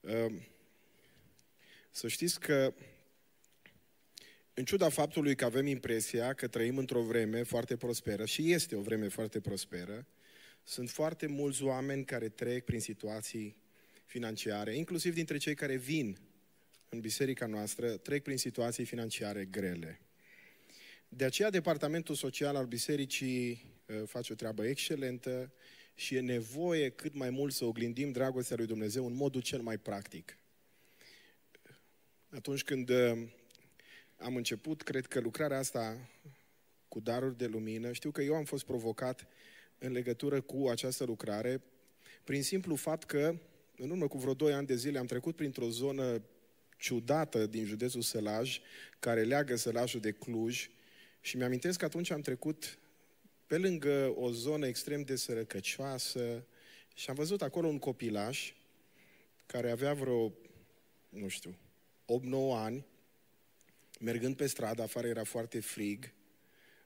Ehm, să știți că, în ciuda faptului că avem impresia că trăim într-o vreme foarte prosperă, și este o vreme foarte prosperă, sunt foarte mulți oameni care trec prin situații financiare, inclusiv dintre cei care vin în biserica noastră, trec prin situații financiare grele. De aceea, Departamentul Social al Bisericii uh, face o treabă excelentă și e nevoie cât mai mult să oglindim dragostea lui Dumnezeu în modul cel mai practic. Atunci când uh, am început, cred că lucrarea asta cu daruri de lumină, știu că eu am fost provocat în legătură cu această lucrare prin simplu fapt că în urmă cu vreo 2 ani de zile am trecut printr-o zonă ciudată din județul Sălaj, care leagă Sălajul de Cluj și mi-amintesc că atunci am trecut pe lângă o zonă extrem de sărăcăcioasă și am văzut acolo un copilaș care avea vreo, nu știu, 8-9 ani, mergând pe stradă, afară era foarte frig,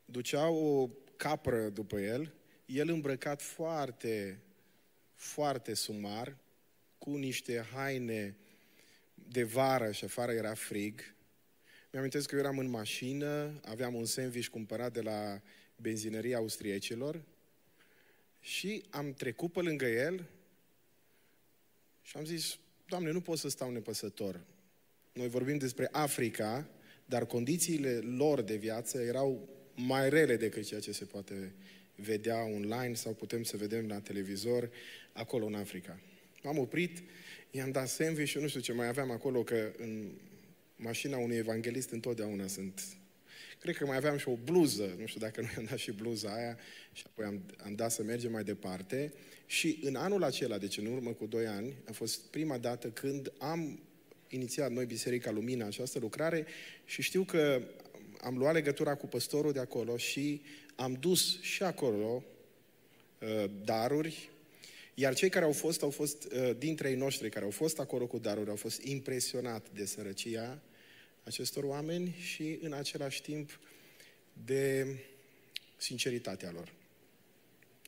ducea o capră după el, el îmbrăcat foarte, foarte sumar, cu niște haine de vară și afară era frig. Mi-am că eu eram în mașină, aveam un sandwich cumpărat de la benzinăria austriecilor și am trecut pe lângă el și am zis, Doamne, nu pot să stau nepăsător. Noi vorbim despre Africa, dar condițiile lor de viață erau mai rele decât ceea ce se poate vedea online sau putem să vedem la televizor acolo în Africa. M-am oprit, i-am dat sandwich și nu știu ce mai aveam acolo, că în mașina unui evanghelist întotdeauna sunt... Cred că mai aveam și o bluză, nu știu dacă nu i-am dat și bluza aia și apoi am, am dat să mergem mai departe. Și în anul acela, deci în urmă cu doi ani, a fost prima dată când am inițiat noi Biserica Lumina această lucrare și știu că am luat legătura cu păstorul de acolo și am dus și acolo uh, daruri, iar cei care au fost, au fost uh, dintre ei noștri care au fost acolo cu daruri, au fost impresionat de sărăcia acestor oameni și în același timp de sinceritatea lor.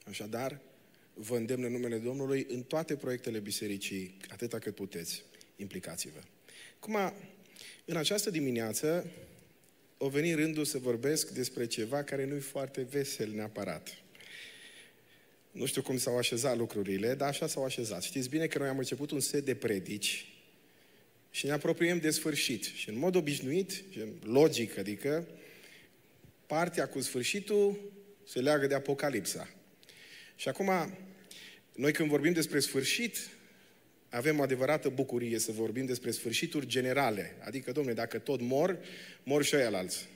Așadar, vă îndemn în numele Domnului în toate proiectele bisericii, atâta cât puteți, implicați-vă. Acum, în această dimineață, o veni rândul să vorbesc despre ceva care nu e foarte vesel neapărat. Nu știu cum s-au așezat lucrurile, dar așa s-au așezat. Știți bine că noi am început un set de predici și ne apropiem de sfârșit. Și în mod obișnuit, logic, adică, partea cu sfârșitul se leagă de Apocalipsa. Și acum, noi când vorbim despre sfârșit, avem o adevărată bucurie să vorbim despre sfârșituri generale. Adică, domnule, dacă tot mor, mor și alți.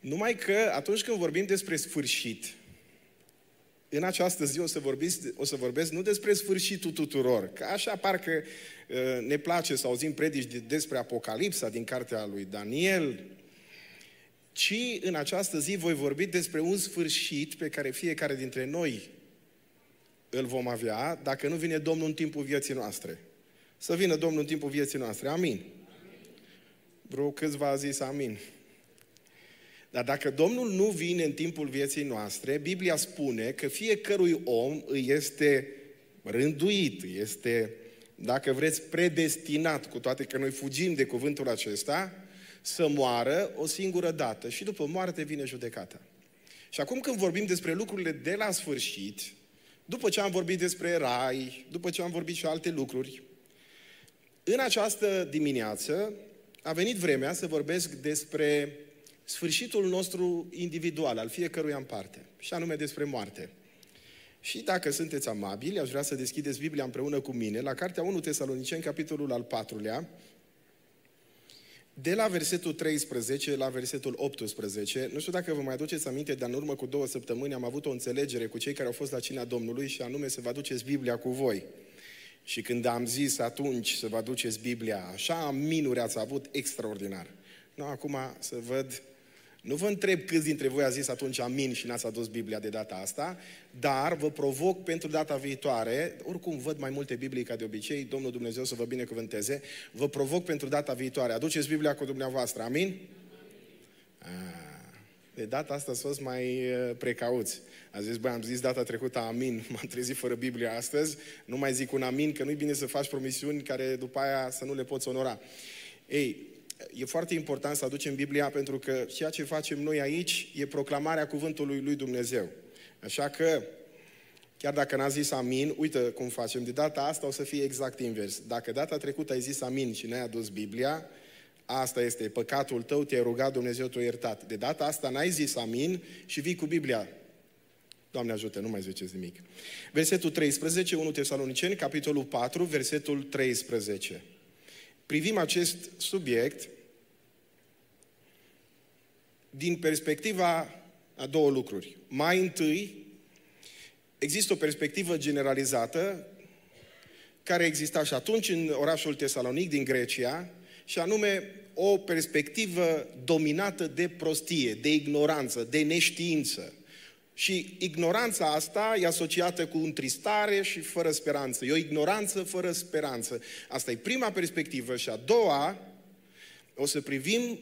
Numai că atunci când vorbim despre sfârșit, în această zi o să, vorbiți, o să vorbesc nu despre sfârșitul tuturor, că așa parcă uh, ne place să auzim predici despre Apocalipsa din cartea lui Daniel, ci în această zi voi vorbi despre un sfârșit pe care fiecare dintre noi îl vom avea dacă nu vine Domnul în timpul vieții noastre. Să vină Domnul în timpul vieții noastre. Amin. Vreo câțiva a zis amin. Dar dacă Domnul nu vine în timpul vieții noastre, Biblia spune că fiecărui om îi este rânduit, este, dacă vreți, predestinat, cu toate că noi fugim de cuvântul acesta, să moară o singură dată și după moarte vine judecata. Și acum când vorbim despre lucrurile de la sfârșit, după ce am vorbit despre rai, după ce am vorbit și alte lucruri, în această dimineață a venit vremea să vorbesc despre sfârșitul nostru individual, al fiecăruia în parte, și anume despre moarte. Și dacă sunteți amabili, aș vrea să deschideți Biblia împreună cu mine la Cartea 1 Tesaloniceni, capitolul al patrulea, de la versetul 13 la versetul 18, nu știu dacă vă mai aduceți aminte, dar în urmă cu două săptămâni am avut o înțelegere cu cei care au fost la cina Domnului și anume să vă aduceți Biblia cu voi. Și când am zis atunci să vă aduceți Biblia, așa minuri ați avut extraordinar. Nu, acum să văd nu vă întreb câți dintre voi a zis atunci amin și n-ați adus Biblia de data asta, dar vă provoc pentru data viitoare, oricum văd mai multe Biblii ca de obicei, Domnul Dumnezeu să vă binecuvânteze, vă provoc pentru data viitoare. Aduceți Biblia cu dumneavoastră, amin? Ah, De data asta s fost mai uh, precauți. A zis, băi, am zis data trecută amin, m-am trezit fără Biblia astăzi, nu mai zic un amin, că nu-i bine să faci promisiuni care după aia să nu le poți onora. Ei, e foarte important să aducem Biblia pentru că ceea ce facem noi aici e proclamarea cuvântului lui Dumnezeu. Așa că, chiar dacă n-a zis amin, uite cum facem. De data asta o să fie exact invers. Dacă data trecută ai zis amin și n-ai adus Biblia, asta este păcatul tău, te-ai rugat, Dumnezeu te-a iertat. De data asta n-ai zis amin și vii cu Biblia. Doamne ajută, nu mai ziceți nimic. Versetul 13, 1 Tesaloniceni, capitolul 4, versetul 13. Privim acest subiect din perspectiva a două lucruri. Mai întâi, există o perspectivă generalizată care exista și atunci în orașul Tesalonic din Grecia, și anume o perspectivă dominată de prostie, de ignoranță, de neștiință. Și ignoranța asta e asociată cu întristare și fără speranță. E o ignoranță fără speranță. Asta e prima perspectivă. Și a doua, o să privim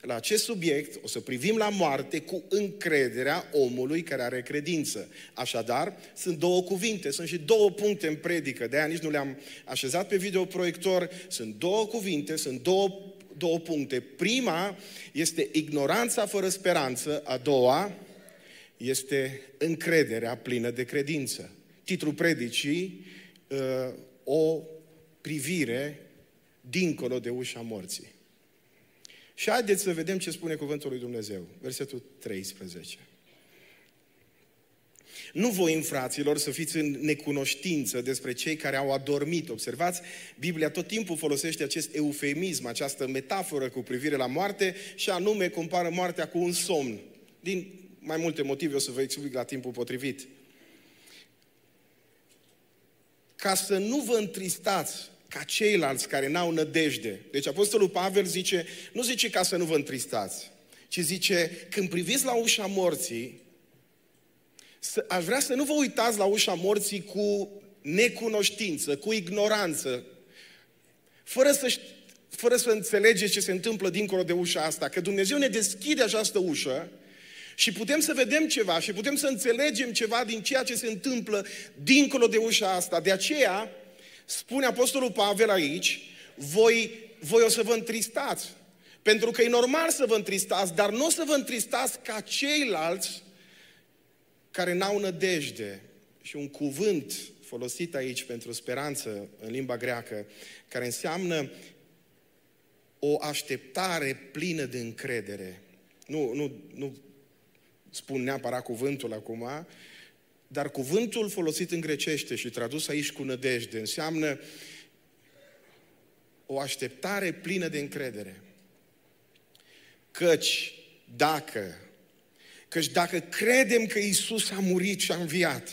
la acest subiect, o să privim la moarte cu încrederea omului care are credință. Așadar, sunt două cuvinte, sunt și două puncte în predică, de aia nici nu le-am așezat pe videoproiector, sunt două cuvinte, sunt două, două puncte. Prima este ignoranța fără speranță, a doua este încrederea plină de credință. Titlul predicii, uh, o privire dincolo de ușa morții. Și haideți să vedem ce spune cuvântul lui Dumnezeu. Versetul 13. Nu voi, fraților, să fiți în necunoștință despre cei care au adormit. Observați, Biblia tot timpul folosește acest eufemism, această metaforă cu privire la moarte și anume compară moartea cu un somn. Din mai multe motive, o să vă explic la timpul potrivit. Ca să nu vă întristați ca ceilalți care n-au nădejde. Deci Apostolul Pavel zice, nu zice ca să nu vă întristați, ci zice, când priviți la ușa morții, să, aș vrea să nu vă uitați la ușa morții cu necunoștință, cu ignoranță, fără să, fără să înțelegeți ce se întâmplă dincolo de ușa asta, că Dumnezeu ne deschide această ușă și putem să vedem ceva și putem să înțelegem ceva din ceea ce se întâmplă dincolo de ușa asta. De aceea, spune Apostolul Pavel aici, voi, voi o să vă întristați. Pentru că e normal să vă întristați, dar nu o să vă întristați ca ceilalți care n-au nădejde. Și un cuvânt folosit aici pentru speranță în limba greacă, care înseamnă o așteptare plină de încredere. Nu, nu, nu spun neapărat cuvântul acum, dar cuvântul folosit în grecește și tradus aici cu nădejde înseamnă o așteptare plină de încredere. Căci dacă, căci dacă credem că Isus a murit și a înviat,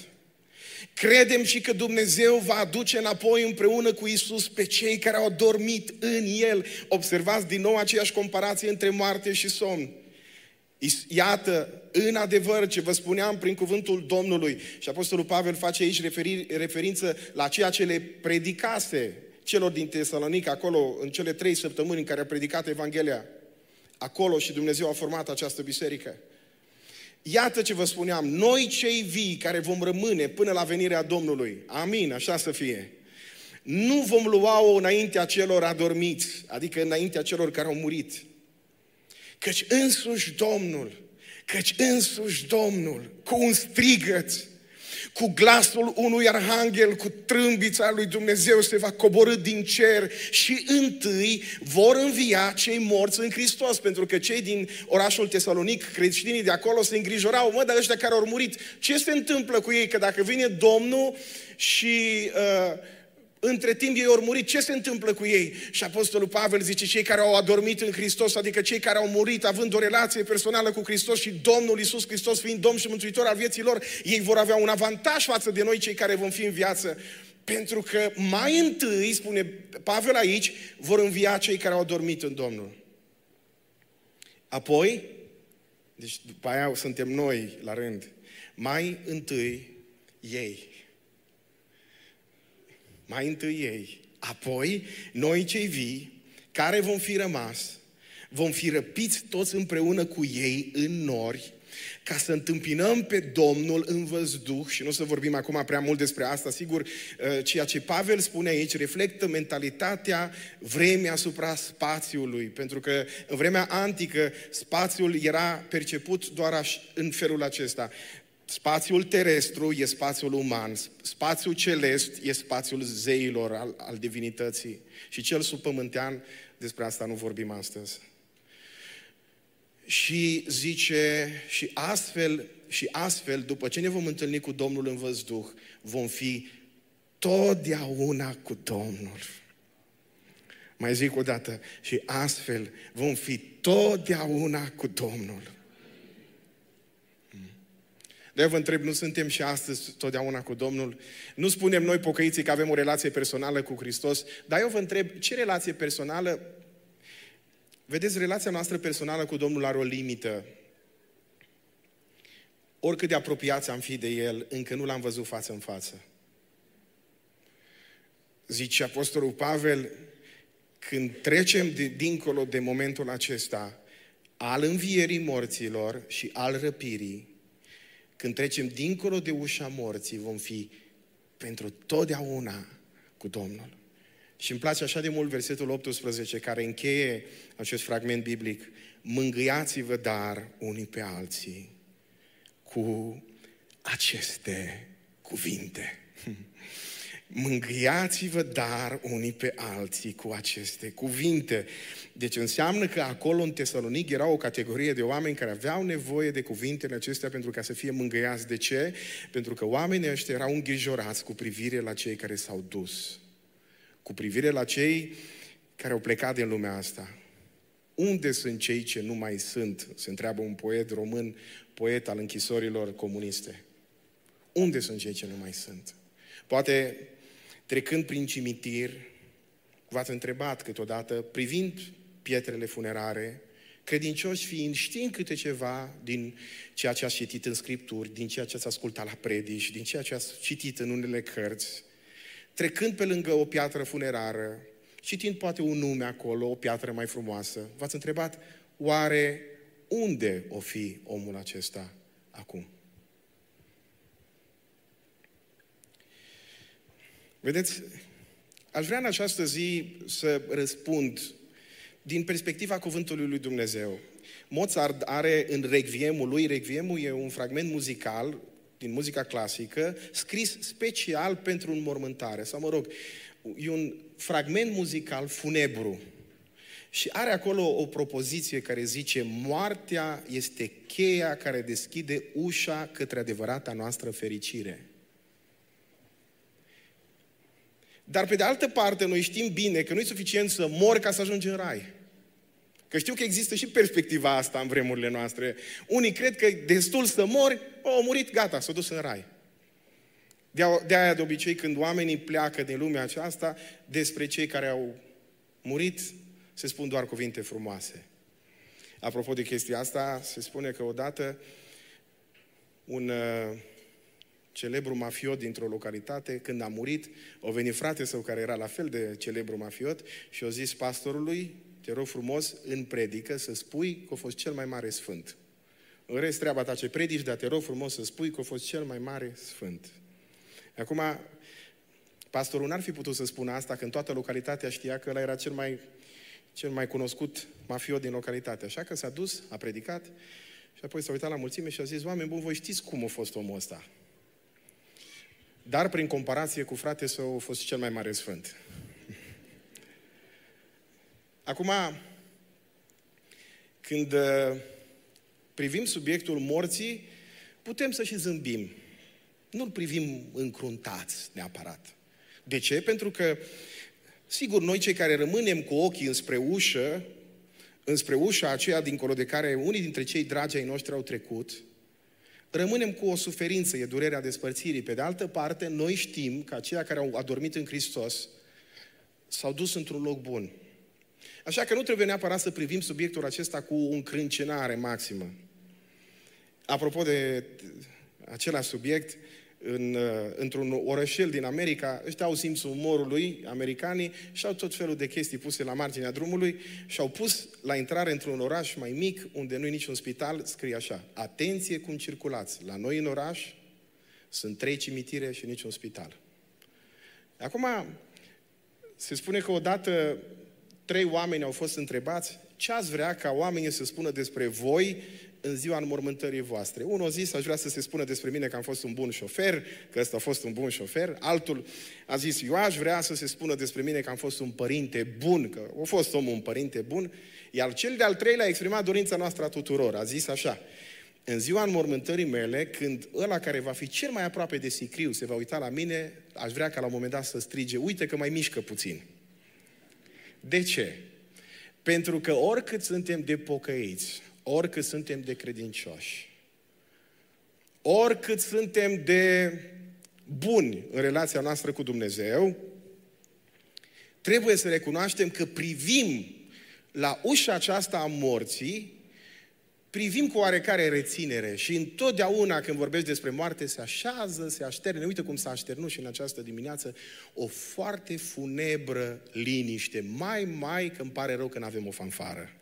credem și că Dumnezeu va aduce înapoi împreună cu Isus pe cei care au dormit în El. Observați din nou aceeași comparație între moarte și somn. Iată, în adevăr, ce vă spuneam prin cuvântul Domnului, și Apostolul Pavel face aici referi, referință la ceea ce le predicase celor din Tesalonic, acolo, în cele trei săptămâni în care a predicat Evanghelia, acolo și Dumnezeu a format această biserică. Iată ce vă spuneam, noi cei vii care vom rămâne până la venirea Domnului, amin, așa să fie, nu vom lua-o înaintea celor adormiți, adică înaintea celor care au murit, Căci însuși Domnul, căci însuși Domnul, cu un strigăt, cu glasul unui arhanghel, cu trâmbița lui Dumnezeu se va coborâ din cer și întâi vor învia cei morți în Hristos, pentru că cei din orașul Tesalonic, creștinii de acolo se îngrijorau, mă, dar ăștia care au murit, ce se întâmplă cu ei? Că dacă vine Domnul și uh, între timp ei au murit, ce se întâmplă cu ei? Și Apostolul Pavel zice, cei care au adormit în Hristos, adică cei care au murit având o relație personală cu Hristos și Domnul Isus Hristos fiind Domn și Mântuitor al vieții lor, ei vor avea un avantaj față de noi cei care vom fi în viață. Pentru că mai întâi, spune Pavel aici, vor învia cei care au adormit în Domnul. Apoi, deci după aia suntem noi la rând, mai întâi ei mai întâi ei, apoi noi cei vii, care vom fi rămas, Vom fi răpiți toți împreună cu ei în nori ca să întâmpinăm pe Domnul în văzduh. Și nu o să vorbim acum prea mult despre asta, sigur, uh, ceea ce Pavel spune aici reflectă mentalitatea vremii asupra spațiului, pentru că în vremea antică spațiul era perceput doar în felul acesta. Spațiul terestru e spațiul uman, spațiul celest e spațiul zeilor, al, al divinității. Și cel subpământean, despre asta nu vorbim astăzi. Și zice, și astfel, și astfel, după ce ne vom întâlni cu Domnul în văzduh, vom fi totdeauna cu Domnul. Mai zic o dată, și astfel vom fi totdeauna cu Domnul. De vă întreb, nu suntem și astăzi totdeauna cu Domnul? Nu spunem noi pocăiții că avem o relație personală cu Hristos, dar eu vă întreb, ce relație personală Vedeți, relația noastră personală cu Domnul are o limită. Oricât de apropiați am fi de El, încă nu l-am văzut față în față. Zice Apostolul Pavel, când trecem de, dincolo de momentul acesta al învierii morților și al răpirii, când trecem dincolo de ușa morții, vom fi pentru totdeauna cu Domnul. Și îmi place așa de mult versetul 18 care încheie acest fragment biblic. Mângâiați-vă dar unii pe alții cu aceste cuvinte. Mângâiați-vă dar unii pe alții cu aceste cuvinte. Deci înseamnă că acolo în Tesalonic era o categorie de oameni care aveau nevoie de cuvintele acestea pentru ca să fie mângâiați. De ce? Pentru că oamenii ăștia erau îngrijorați cu privire la cei care s-au dus cu privire la cei care au plecat din lumea asta. Unde sunt cei ce nu mai sunt? Se întreabă un poet român, poet al închisorilor comuniste. Unde sunt cei ce nu mai sunt? Poate trecând prin cimitir, v-ați întrebat câteodată, privind pietrele funerare, credincioși fiind, știind câte ceva din ceea ce ați citit în Scripturi, din ceea ce ați ascultat la predici, din ceea ce ați citit în unele cărți, trecând pe lângă o piatră funerară, citind poate un nume acolo, o piatră mai frumoasă, v-ați întrebat, oare unde o fi omul acesta acum? Vedeți, aș vrea în această zi să răspund din perspectiva cuvântului lui Dumnezeu. Mozart are în Requiemul lui, Requiemul e un fragment muzical din muzica clasică, scris special pentru înmormântare. Sau, mă rog, e un fragment muzical funebru. Și are acolo o propoziție care zice moartea este cheia care deschide ușa către adevărata noastră fericire. Dar pe de altă parte, noi știm bine că nu e suficient să mor ca să ajungi în rai. Că știu că există și perspectiva asta în vremurile noastre. Unii cred că e destul să mori, au murit, gata, s-a dus în rai. De, de aia, de obicei, când oamenii pleacă din lumea aceasta, despre cei care au murit, se spun doar cuvinte frumoase. Apropo de chestia asta, se spune că odată un uh, celebru mafiot dintr-o localitate, când a murit, o venit frate său care era la fel de celebru mafiot și a zis pastorului, te rog frumos, în predică să spui că a fost cel mai mare sfânt. În rest, treaba ta ce predici, dar te rog frumos să spui că a fost cel mai mare sfânt. Acum, pastorul n-ar fi putut să spună asta când toată localitatea știa că ăla era cel mai, cel mai cunoscut mafiot din localitate. Așa că s-a dus, a predicat și apoi s-a uitat la mulțime și a zis, oameni buni, voi știți cum a fost omul ăsta. Dar prin comparație cu frate său a fost cel mai mare sfânt. Acum, când uh, privim subiectul morții, putem să și zâmbim. Nu-l privim încruntați neapărat. De ce? Pentru că, sigur, noi cei care rămânem cu ochii înspre ușă, înspre ușa aceea dincolo de care unii dintre cei dragi ai noștri au trecut, rămânem cu o suferință, e durerea despărțirii. Pe de altă parte, noi știm că aceia care au adormit în Hristos s-au dus într-un loc bun. Așa că nu trebuie neapărat să privim subiectul acesta cu o încrâncenare maximă. Apropo de același subiect, în, uh, într-un orășel din America, ăștia au simțul umorului, americanii, și au tot felul de chestii puse la marginea drumului și au pus la intrare într-un oraș mai mic, unde nu e niciun spital, scrie așa, atenție cum circulați. La noi în oraș sunt trei cimitire și niciun spital. Acum, se spune că odată trei oameni au fost întrebați ce ați vrea ca oamenii să spună despre voi în ziua înmormântării voastre. Unul a zis, aș vrea să se spună despre mine că am fost un bun șofer, că ăsta a fost un bun șofer. Altul a zis, eu aș vrea să se spună despre mine că am fost un părinte bun, că a fost omul un părinte bun. Iar cel de-al treilea a exprimat dorința noastră a tuturor. A zis așa, în ziua înmormântării mele, când ăla care va fi cel mai aproape de sicriu se va uita la mine, aș vrea ca la un moment dat să strige, uite că mai mișcă puțin. De ce? Pentru că oricât suntem de pocăiți, oricât suntem de credincioși, oricât suntem de buni în relația noastră cu Dumnezeu, trebuie să recunoaștem că privim la ușa aceasta a morții, privim cu oarecare reținere și întotdeauna când vorbești despre moarte se așează, se așterne, uite cum s-a așternut și în această dimineață, o foarte funebră liniște, mai, mai că îmi pare rău că nu avem o fanfară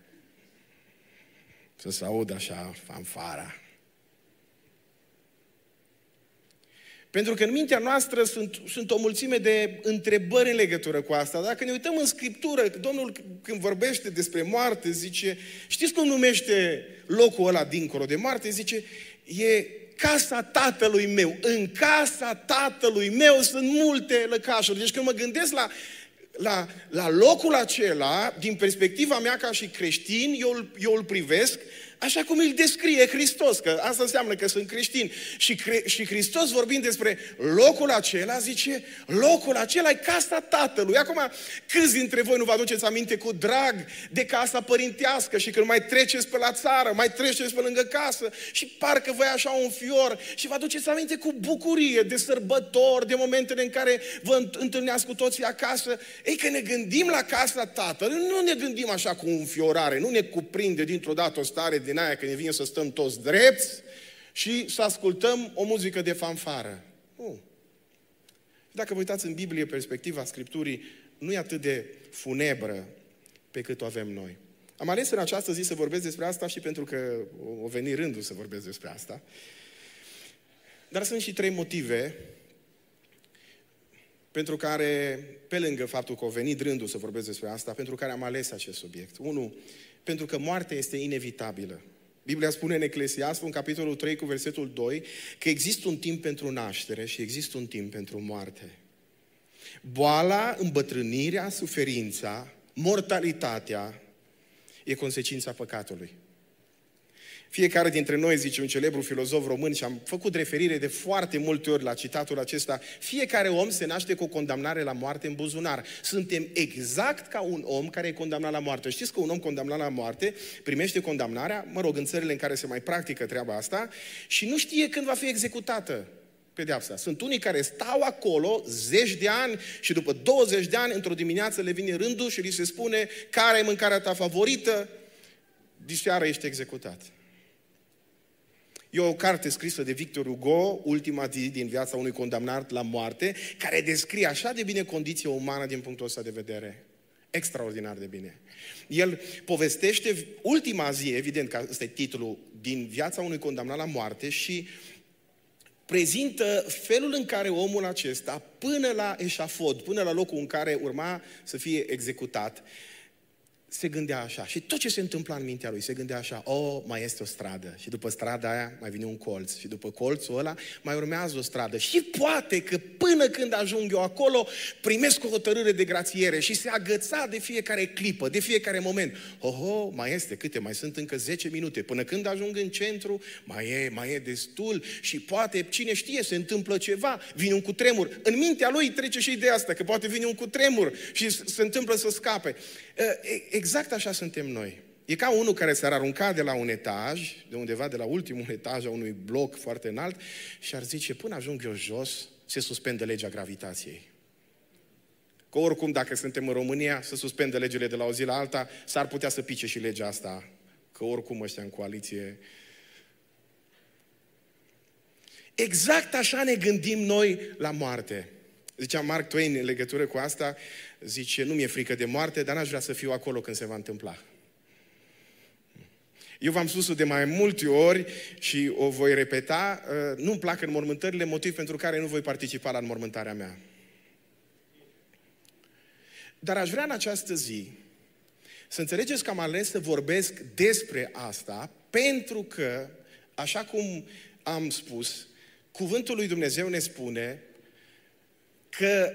să se audă așa fanfara. Pentru că în mintea noastră sunt, sunt o mulțime de întrebări în legătură cu asta. Dacă ne uităm în Scriptură, Domnul când vorbește despre moarte, zice, știți cum numește locul ăla dincolo de moarte? Zice, e casa tatălui meu. În casa tatălui meu sunt multe lăcașuri. Deci când mă gândesc la la, la locul acela, din perspectiva mea ca și creștin, eu, eu îl privesc așa cum îl descrie Hristos, că asta înseamnă că sunt creștini. Și, cre- și Hristos vorbind despre locul acela, zice, locul acela e casa Tatălui. Acum, câți dintre voi nu vă aduceți aminte cu drag de casa părintească și când mai treceți pe la țară, mai treceți pe lângă casă și parcă vă așa un fior și vă aduceți aminte cu bucurie de sărbători, de momentele în care vă întâlneați cu toții acasă. Ei, că ne gândim la casa Tatălui, nu ne gândim așa cu un fiorare, nu ne cuprinde dintr-o dată o stare din aia când ne vine să stăm toți drepți și să ascultăm o muzică de fanfară. Nu. Dacă vă uitați în Biblie, perspectiva Scripturii nu e atât de funebră pe cât o avem noi. Am ales în această zi să vorbesc despre asta și pentru că o veni rândul să vorbesc despre asta. Dar sunt și trei motive pentru care, pe lângă faptul că a venit rândul să vorbesc despre asta, pentru care am ales acest subiect. Unu, pentru că moartea este inevitabilă. Biblia spune în Eclesiastul, în capitolul 3 cu versetul 2, că există un timp pentru naștere și există un timp pentru moarte. Boala, îmbătrânirea, suferința, mortalitatea e consecința păcatului. Fiecare dintre noi, zice un celebru filozof român, și am făcut referire de foarte multe ori la citatul acesta, fiecare om se naște cu o condamnare la moarte în buzunar. Suntem exact ca un om care e condamnat la moarte. Știți că un om condamnat la moarte primește condamnarea, mă rog, în țările în care se mai practică treaba asta, și nu știe când va fi executată pedeapsa. Sunt unii care stau acolo zeci de ani și după 20 de ani, într-o dimineață le vine rândul și li se spune care e mâncarea ta favorită, diseară ești executat. E o carte scrisă de Victor Hugo, ultima zi din viața unui condamnat la moarte, care descrie așa de bine condiția umană din punctul ăsta de vedere. Extraordinar de bine. El povestește ultima zi, evident că ăsta e titlul, din viața unui condamnat la moarte și prezintă felul în care omul acesta, până la eșafod, până la locul în care urma să fie executat, se gândea așa. Și tot ce se întâmpla în mintea lui, se gândea așa, oh, mai este o stradă. Și după strada aia mai vine un colț. Și după colțul ăla mai urmează o stradă. Și poate că până când ajung eu acolo, primesc o hotărâre de grațiere și se agăța de fiecare clipă, de fiecare moment. Oh, oh, mai este, câte? Mai sunt încă 10 minute. Până când ajung în centru, mai e, mai e destul. Și poate, cine știe, se întâmplă ceva. Vine un cutremur. În mintea lui trece și ideea asta, că poate vine un cutremur și se întâmplă să scape. Exact așa suntem noi. E ca unul care s-ar arunca de la un etaj, de undeva de la ultimul etaj a unui bloc foarte înalt și ar zice, până ajung eu jos, se suspendă legea gravitației. Că oricum, dacă suntem în România, să suspendă legile de la o zi la alta, s-ar putea să pice și legea asta. Că oricum ăștia în coaliție Exact așa ne gândim noi la moarte. Zicea Mark Twain în legătură cu asta, zice, nu mi-e frică de moarte, dar n-aș vrea să fiu acolo când se va întâmpla. Eu v-am spus-o de mai multe ori și o voi repeta, uh, nu-mi plac înmormântările, motiv pentru care nu voi participa la înmormântarea mea. Dar aș vrea în această zi să înțelegeți că am ales să vorbesc despre asta pentru că, așa cum am spus, cuvântul lui Dumnezeu ne spune că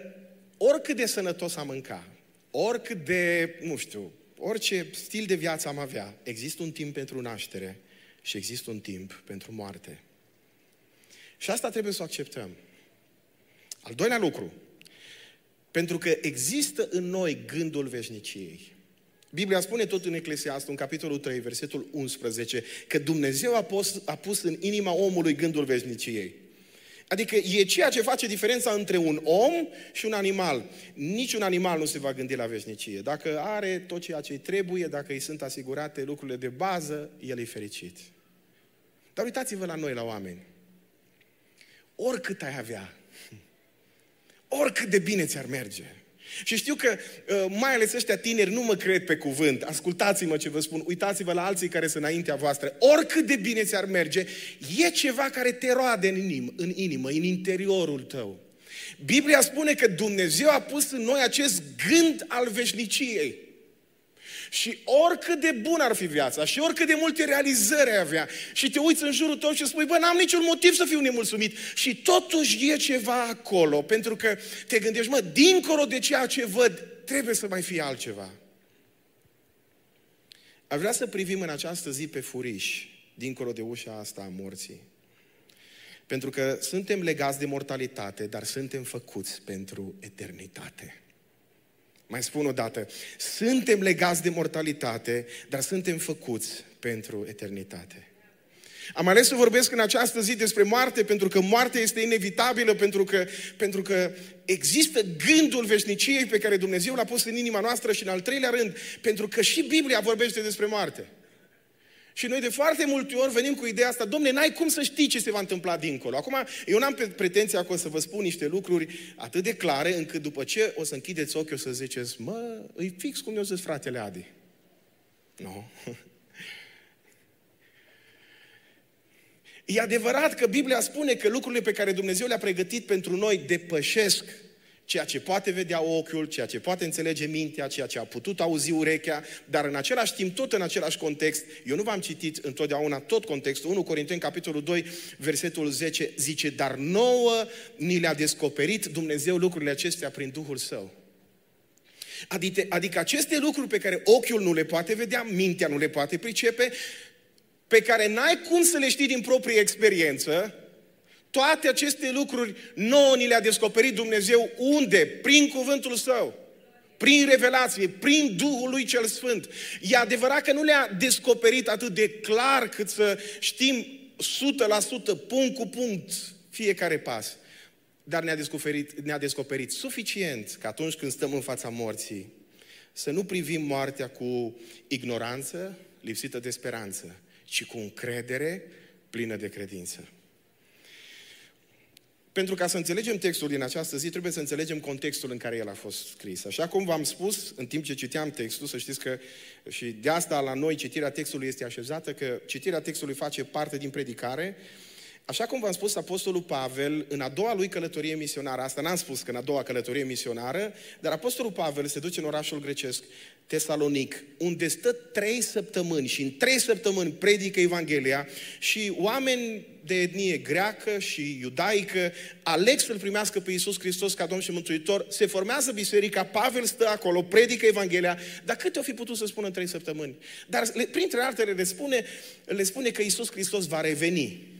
oricât de sănătos am mânca, oricât de, nu știu, orice stil de viață am avea, există un timp pentru naștere și există un timp pentru moarte. Și asta trebuie să o acceptăm. Al doilea lucru, pentru că există în noi gândul veșniciei. Biblia spune tot în Eclesiastul, în capitolul 3, versetul 11, că Dumnezeu a pus, a pus în inima omului gândul veșniciei. Adică e ceea ce face diferența între un om și un animal. Niciun animal nu se va gândi la veșnicie. Dacă are tot ceea ce îi trebuie, dacă îi sunt asigurate lucrurile de bază, el e fericit. Dar uitați-vă la noi, la oameni. Oricât ai avea, oricât de bine ți-ar merge, și știu că, uh, mai ales ăștia tineri, nu mă cred pe cuvânt. Ascultați-mă ce vă spun. Uitați-vă la alții care sunt înaintea voastră. Oricât de bine ți-ar merge, e ceva care te roade în inimă, în, inimă, în interiorul tău. Biblia spune că Dumnezeu a pus în noi acest gând al veșniciei. Și oricât de bun ar fi viața și oricât de multe realizări ai avea și te uiți în jurul tău și spui, bă, n-am niciun motiv să fiu nemulțumit și totuși e ceva acolo, pentru că te gândești, mă, dincolo de ceea ce văd, trebuie să mai fie altceva. Aș vrea să privim în această zi pe furiș, dincolo de ușa asta a morții. Pentru că suntem legați de mortalitate, dar suntem făcuți pentru eternitate. Mai spun o dată, suntem legați de mortalitate, dar suntem făcuți pentru eternitate. Am ales să vorbesc în această zi despre moarte pentru că moartea este inevitabilă, pentru că, pentru că există gândul veșniciei pe care Dumnezeu l-a pus în inima noastră și în al treilea rând, pentru că și Biblia vorbește despre moarte. Și noi de foarte multe ori venim cu ideea asta, domne, n-ai cum să știi ce se va întâmpla dincolo. Acum, eu n-am pretenția că o să vă spun niște lucruri atât de clare, încât după ce o să închideți ochii, o să ziceți, mă, îi fix cum eu zis fratele Adi. Nu. No. E adevărat că Biblia spune că lucrurile pe care Dumnezeu le-a pregătit pentru noi depășesc ceea ce poate vedea ochiul, ceea ce poate înțelege mintea, ceea ce a putut auzi urechea, dar în același timp, tot în același context, eu nu v-am citit întotdeauna tot contextul, 1 Corinteni, capitolul 2, versetul 10, zice, dar nouă ni le-a descoperit Dumnezeu lucrurile acestea prin Duhul Său. Adică, adică aceste lucruri pe care ochiul nu le poate vedea, mintea nu le poate pricepe, pe care n-ai cum să le știi din proprie experiență, toate aceste lucruri nouă ni le-a descoperit Dumnezeu unde? Prin cuvântul Său. Prin revelație, prin Duhul lui cel Sfânt. E adevărat că nu le-a descoperit atât de clar cât să știm 100% punct cu punct fiecare pas. Dar ne-a descoperit, ne-a descoperit suficient că atunci când stăm în fața morții, să nu privim moartea cu ignoranță, lipsită de speranță, ci cu încredere plină de credință. Pentru ca să înțelegem textul din această zi, trebuie să înțelegem contextul în care el a fost scris. Așa cum v-am spus, în timp ce citeam textul, să știți că și de asta la noi citirea textului este așezată, că citirea textului face parte din predicare, Așa cum v-am spus, Apostolul Pavel, în a doua lui călătorie misionară, asta n-am spus că în a doua călătorie misionară, dar Apostolul Pavel se duce în orașul grecesc, Tesalonic, unde stă trei săptămâni și în trei săptămâni predică Evanghelia și oameni de etnie greacă și iudaică aleg să-L primească pe Iisus Hristos ca Domn și Mântuitor, se formează biserica, Pavel stă acolo, predică Evanghelia, dar câte o fi putut să spună în trei săptămâni? Dar printre altele le spune, le spune că Iisus Hristos va reveni.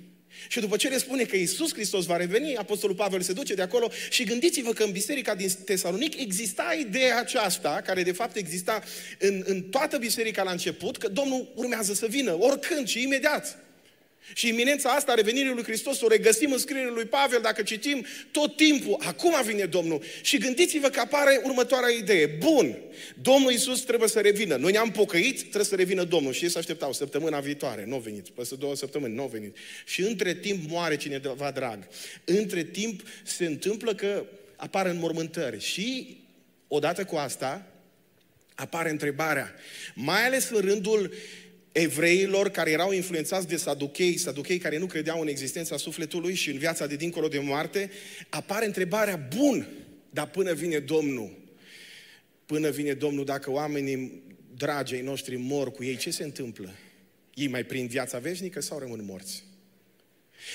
Și după ce le spune că Iisus Hristos va reveni, Apostolul Pavel se duce de acolo și gândiți-vă că în biserica din Tesalonic exista ideea aceasta, care de fapt exista în, în toată biserica la început, că Domnul urmează să vină, oricând și imediat. Și iminența asta a revenirii lui Hristos o regăsim în scrierile lui Pavel dacă citim tot timpul. Acum vine Domnul. Și gândiți-vă că apare următoarea idee. Bun, Domnul Iisus trebuie să revină. Noi ne-am pocăit, trebuie să revină Domnul. Și ei se așteptau săptămâna viitoare. Nu a venit. Peste două săptămâni nu a venit. Și între timp moare cineva drag. Între timp se întâmplă că apar înmormântări. Și odată cu asta apare întrebarea. Mai ales în rândul evreilor care erau influențați de saduchei, saduchei care nu credeau în existența sufletului și în viața de dincolo de moarte, apare întrebarea, bun, dar până vine Domnul, până vine Domnul, dacă oamenii dragii noștri mor cu ei, ce se întâmplă? Ei mai prind viața veșnică sau rămân morți?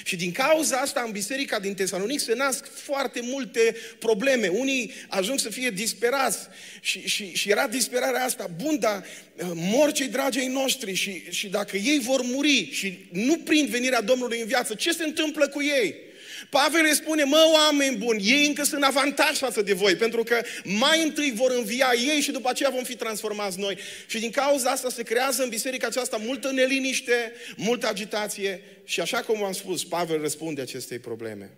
Și din cauza asta în biserica din Tesalonic se nasc foarte multe probleme. Unii ajung să fie disperați și, și, și era disperarea asta. Bun, dar uh, mor cei dragii noștri și, și dacă ei vor muri și nu prind venirea Domnului în viață, ce se întâmplă cu ei? Pavel le spune, mă, oameni buni, ei încă sunt avantaj față de voi, pentru că mai întâi vor învia ei și după aceea vom fi transformați noi. Și din cauza asta se creează în biserica aceasta multă neliniște, multă agitație și așa cum am spus, Pavel răspunde acestei probleme.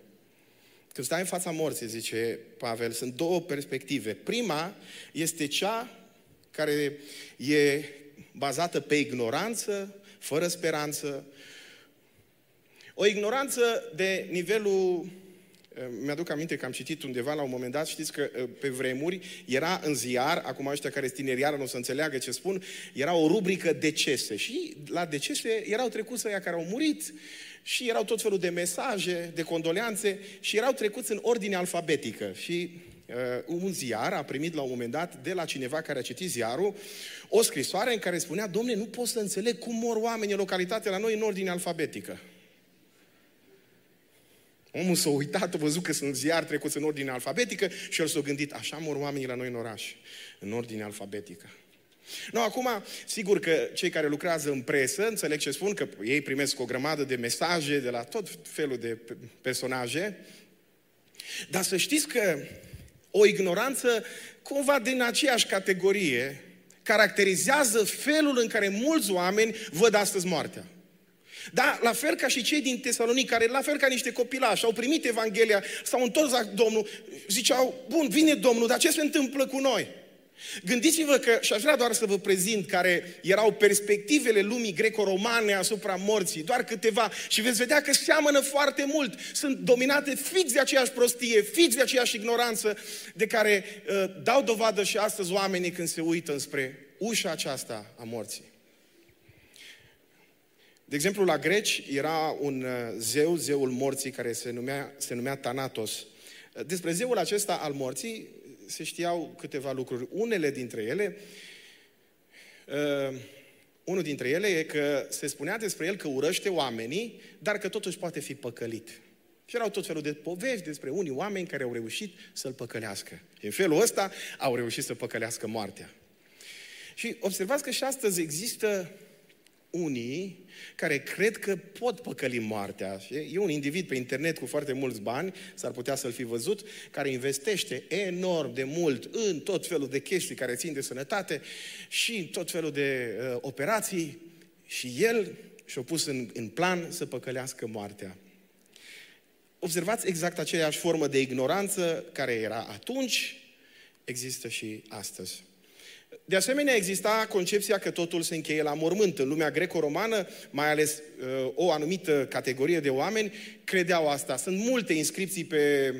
Când stai în fața morții, zice Pavel, sunt două perspective. Prima este cea care e bazată pe ignoranță, fără speranță, o ignoranță de nivelul eh, mi-aduc aminte că am citit undeva la un moment dat, știți că eh, pe vremuri era în ziar, acum ăștia care sunt tineri nu o să înțeleagă ce spun, era o rubrică decese și la decese erau trecuți ăia care au murit și erau tot felul de mesaje, de condoleanțe și erau trecuți în ordine alfabetică și uh, un ziar a primit la un moment dat de la cineva care a citit ziarul o scrisoare în care spunea, domne, nu pot să înțeleg cum mor oamenii în localitate la noi în ordine alfabetică. Omul s-a uitat, a văzut că sunt ziar trecuți în ordine alfabetică și el s-a gândit, așa mor oamenii la noi în oraș, în ordine alfabetică. No, acum, sigur că cei care lucrează în presă înțeleg ce spun, că ei primesc o grămadă de mesaje de la tot felul de personaje, dar să știți că o ignoranță cumva din aceeași categorie caracterizează felul în care mulți oameni văd astăzi moartea. Da, la fel ca și cei din Tesalonic, care la fel ca niște copilași au primit Evanghelia, s-au întors la Domnul, ziceau, bun, vine Domnul, dar ce se întâmplă cu noi? Gândiți-vă că, și aș vrea doar să vă prezint care erau perspectivele lumii greco-romane asupra morții, doar câteva, și veți vedea că seamănă foarte mult. Sunt dominate fix de aceeași prostie, fix de aceeași ignoranță de care uh, dau dovadă și astăzi oamenii când se uită spre ușa aceasta a morții. De exemplu, la greci era un uh, zeu, zeul morții, care se numea, se numea Thanatos. Despre zeul acesta al morții se știau câteva lucruri. Unele dintre ele, uh, unul dintre ele e că se spunea despre el că urăște oamenii, dar că totuși poate fi păcălit. Și erau tot felul de povești despre unii oameni care au reușit să-l păcălească. Și în felul ăsta au reușit să păcălească moartea. Și observați că și astăzi există unii care cred că pot păcăli moartea. E un individ pe internet cu foarte mulți bani, s-ar putea să-l fi văzut, care investește enorm de mult în tot felul de chestii care țin de sănătate și în tot felul de uh, operații și el și-a pus în, în plan să păcălească moartea. Observați exact aceeași formă de ignoranță care era atunci, există și astăzi. De asemenea, exista concepția că totul se încheie la mormânt. În lumea greco-romană, mai ales uh, o anumită categorie de oameni, credeau asta. Sunt multe inscripții pe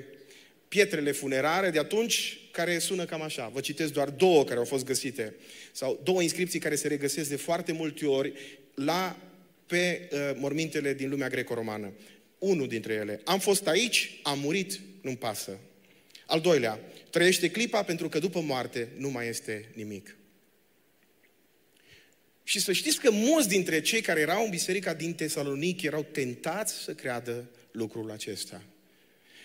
pietrele funerare de atunci care sună cam așa. Vă citesc doar două care au fost găsite. Sau două inscripții care se regăsesc de foarte multe ori la, pe uh, mormintele din lumea greco-romană. Unul dintre ele. Am fost aici, am murit, nu-mi pasă. Al doilea, trăiește clipa pentru că după moarte nu mai este nimic. Și să știți că mulți dintre cei care erau în biserica din Tesalonic erau tentați să creadă lucrul acesta.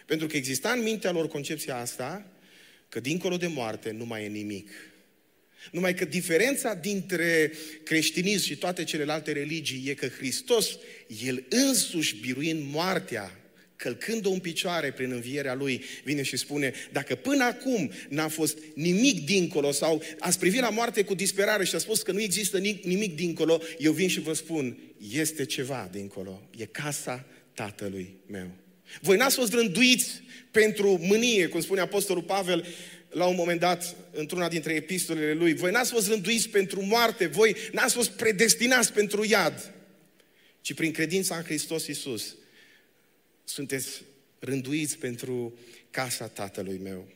Pentru că exista în mintea lor concepția asta că dincolo de moarte nu mai e nimic. Numai că diferența dintre creștinism și toate celelalte religii e că Hristos, El însuși biruind moartea, călcând-o în picioare prin învierea Lui, vine și spune, dacă până acum n-a fost nimic dincolo sau ați privit la moarte cu disperare și a spus că nu există nimic dincolo, eu vin și vă spun, este ceva dincolo, e casa Tatălui meu. Voi n-ați fost rânduiți pentru mânie, cum spune Apostolul Pavel, la un moment dat, într-una dintre epistolele lui, voi n-ați fost rânduiți pentru moarte, voi n-ați fost predestinați pentru iad, ci prin credința în Hristos Iisus sunteți rânduiți pentru casa Tatălui meu.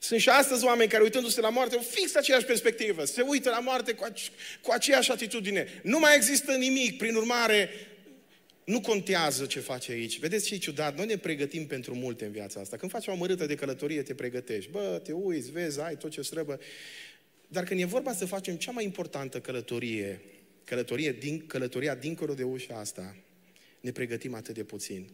Sunt și astăzi oameni care uitându-se la moarte, fix aceeași perspectivă, se uită la moarte cu, ace- cu aceeași atitudine. Nu mai există nimic, prin urmare, nu contează ce face aici. Vedeți ce e ciudat? Noi ne pregătim pentru multe în viața asta. Când faci o amărâtă de călătorie, te pregătești. Bă, te uiți, vezi, ai tot ce străbă. Dar când e vorba să facem cea mai importantă călătorie, călătorie din, călătoria dincolo de ușa asta, ne pregătim atât de puțin.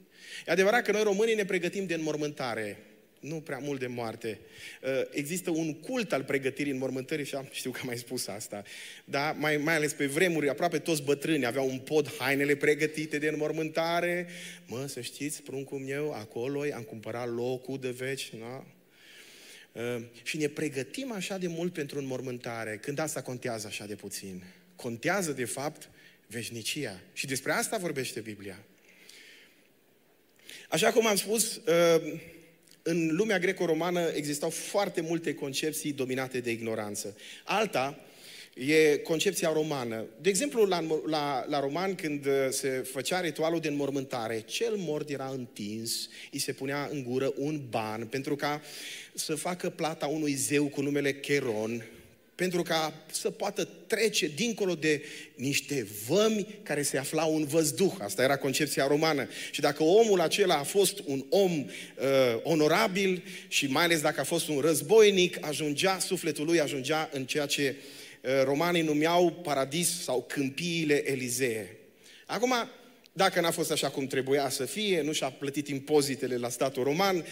E adevărat că noi românii ne pregătim de înmormântare, nu prea mult de moarte. Uh, există un cult al pregătirii înmormântării și am, știu că am mai spus asta, dar mai, mai ales pe vremuri, aproape toți bătrâni aveau un pod hainele pregătite de înmormântare. Mă, să știți, pruncul meu, acolo am cumpărat locul de veci, na? Uh, și ne pregătim așa de mult pentru înmormântare, când asta contează așa de puțin. Contează, de fapt, veșnicia. Și despre asta vorbește Biblia. Așa cum am spus, uh, în lumea greco-romană existau foarte multe concepții dominate de ignoranță. Alta e concepția romană. De exemplu, la, la, la roman, când se făcea ritualul de înmormântare, cel mort era întins, îi se punea în gură un ban pentru ca să facă plata unui zeu cu numele Cheron, pentru ca să poată trece dincolo de niște vămi care se aflau în văzduh. Asta era concepția romană. Și dacă omul acela a fost un om uh, onorabil și mai ales dacă a fost un războinic, ajungea, sufletul lui ajungea în ceea ce uh, romanii numeau paradis sau câmpiile Elizee. Acum, dacă n-a fost așa cum trebuia să fie, nu și-a plătit impozitele la statul roman,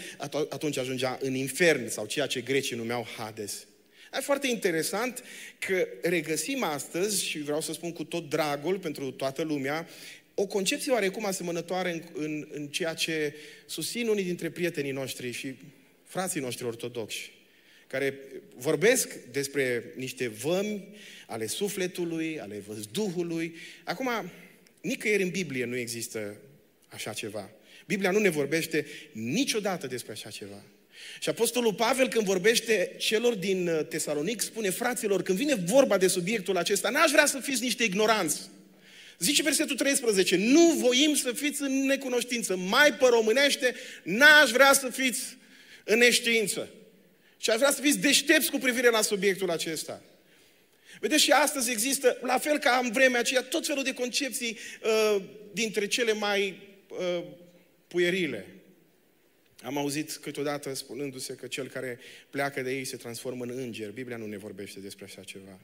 atunci ajungea în infern sau ceea ce grecii numeau Hades. E foarte interesant că regăsim astăzi, și vreau să spun cu tot dragul pentru toată lumea, o concepție oarecum asemănătoare în, în, în ceea ce susțin unii dintre prietenii noștri și frații noștri ortodoxi, care vorbesc despre niște vămi ale sufletului, ale văzduhului. Acum, nicăieri în Biblie nu există așa ceva. Biblia nu ne vorbește niciodată despre așa ceva. Și Apostolul Pavel, când vorbește celor din uh, Tesalonic, spune, fraților, când vine vorba de subiectul acesta, n-aș vrea să fiți niște ignoranți. Zice versetul 13, nu voim să fiți în necunoștință. Mai pe românește, n-aș vrea să fiți în neștiință. Și aș vrea să fiți deștepți cu privire la subiectul acesta. Vedeți, și astăzi există, la fel ca în vremea aceea, tot felul de concepții uh, dintre cele mai uh, puierile. Am auzit câteodată spunându-se că cel care pleacă de ei se transformă în înger. Biblia nu ne vorbește despre așa ceva.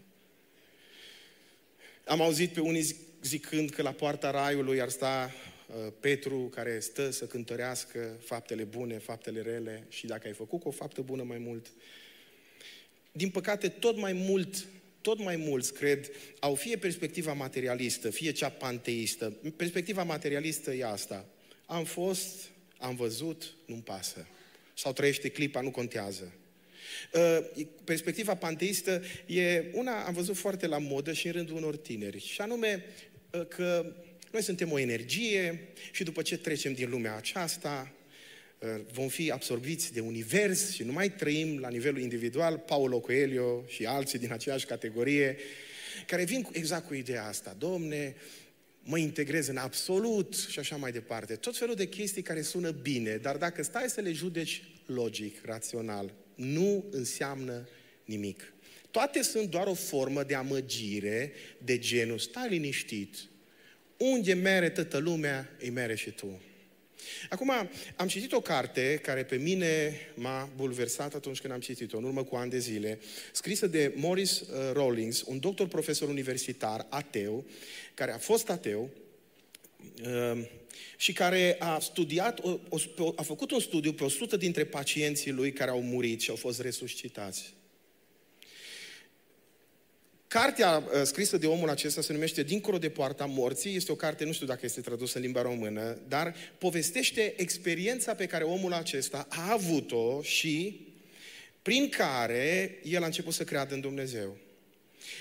Am auzit pe unii zicând că la poarta raiului ar sta uh, Petru care stă să cântărească faptele bune, faptele rele și dacă ai făcut cu o faptă bună mai mult. Din păcate, tot mai mult tot mai mulți, cred, au fie perspectiva materialistă, fie cea panteistă. Perspectiva materialistă e asta. Am fost, am văzut, nu-mi pasă. Sau trăiește clipa, nu contează. Uh, perspectiva panteistă e una, am văzut foarte la modă și în rândul unor tineri, și anume uh, că noi suntem o energie și după ce trecem din lumea aceasta, uh, vom fi absorbiți de univers și nu mai trăim la nivelul individual, Paulo Coelho și alții din aceeași categorie, care vin exact cu ideea asta. Domne, mă integrez în absolut și așa mai departe. Tot felul de chestii care sună bine, dar dacă stai să le judeci logic, rațional, nu înseamnă nimic. Toate sunt doar o formă de amăgire de genul, stai liniștit, unde mere toată lumea, îi mere și tu. Acum, am citit o carte care pe mine m-a bulversat atunci când am citit-o, în urmă cu ani de zile, scrisă de Morris uh, Rawlings, un doctor profesor universitar, ateu, care a fost ateu uh, și care a studiat, a făcut un studiu pe 100 dintre pacienții lui care au murit și au fost resuscitați. Cartea uh, scrisă de omul acesta se numește Dincolo de poarta morții. Este o carte, nu știu dacă este tradusă în limba română, dar povestește experiența pe care omul acesta a avut-o și prin care el a început să creadă în Dumnezeu.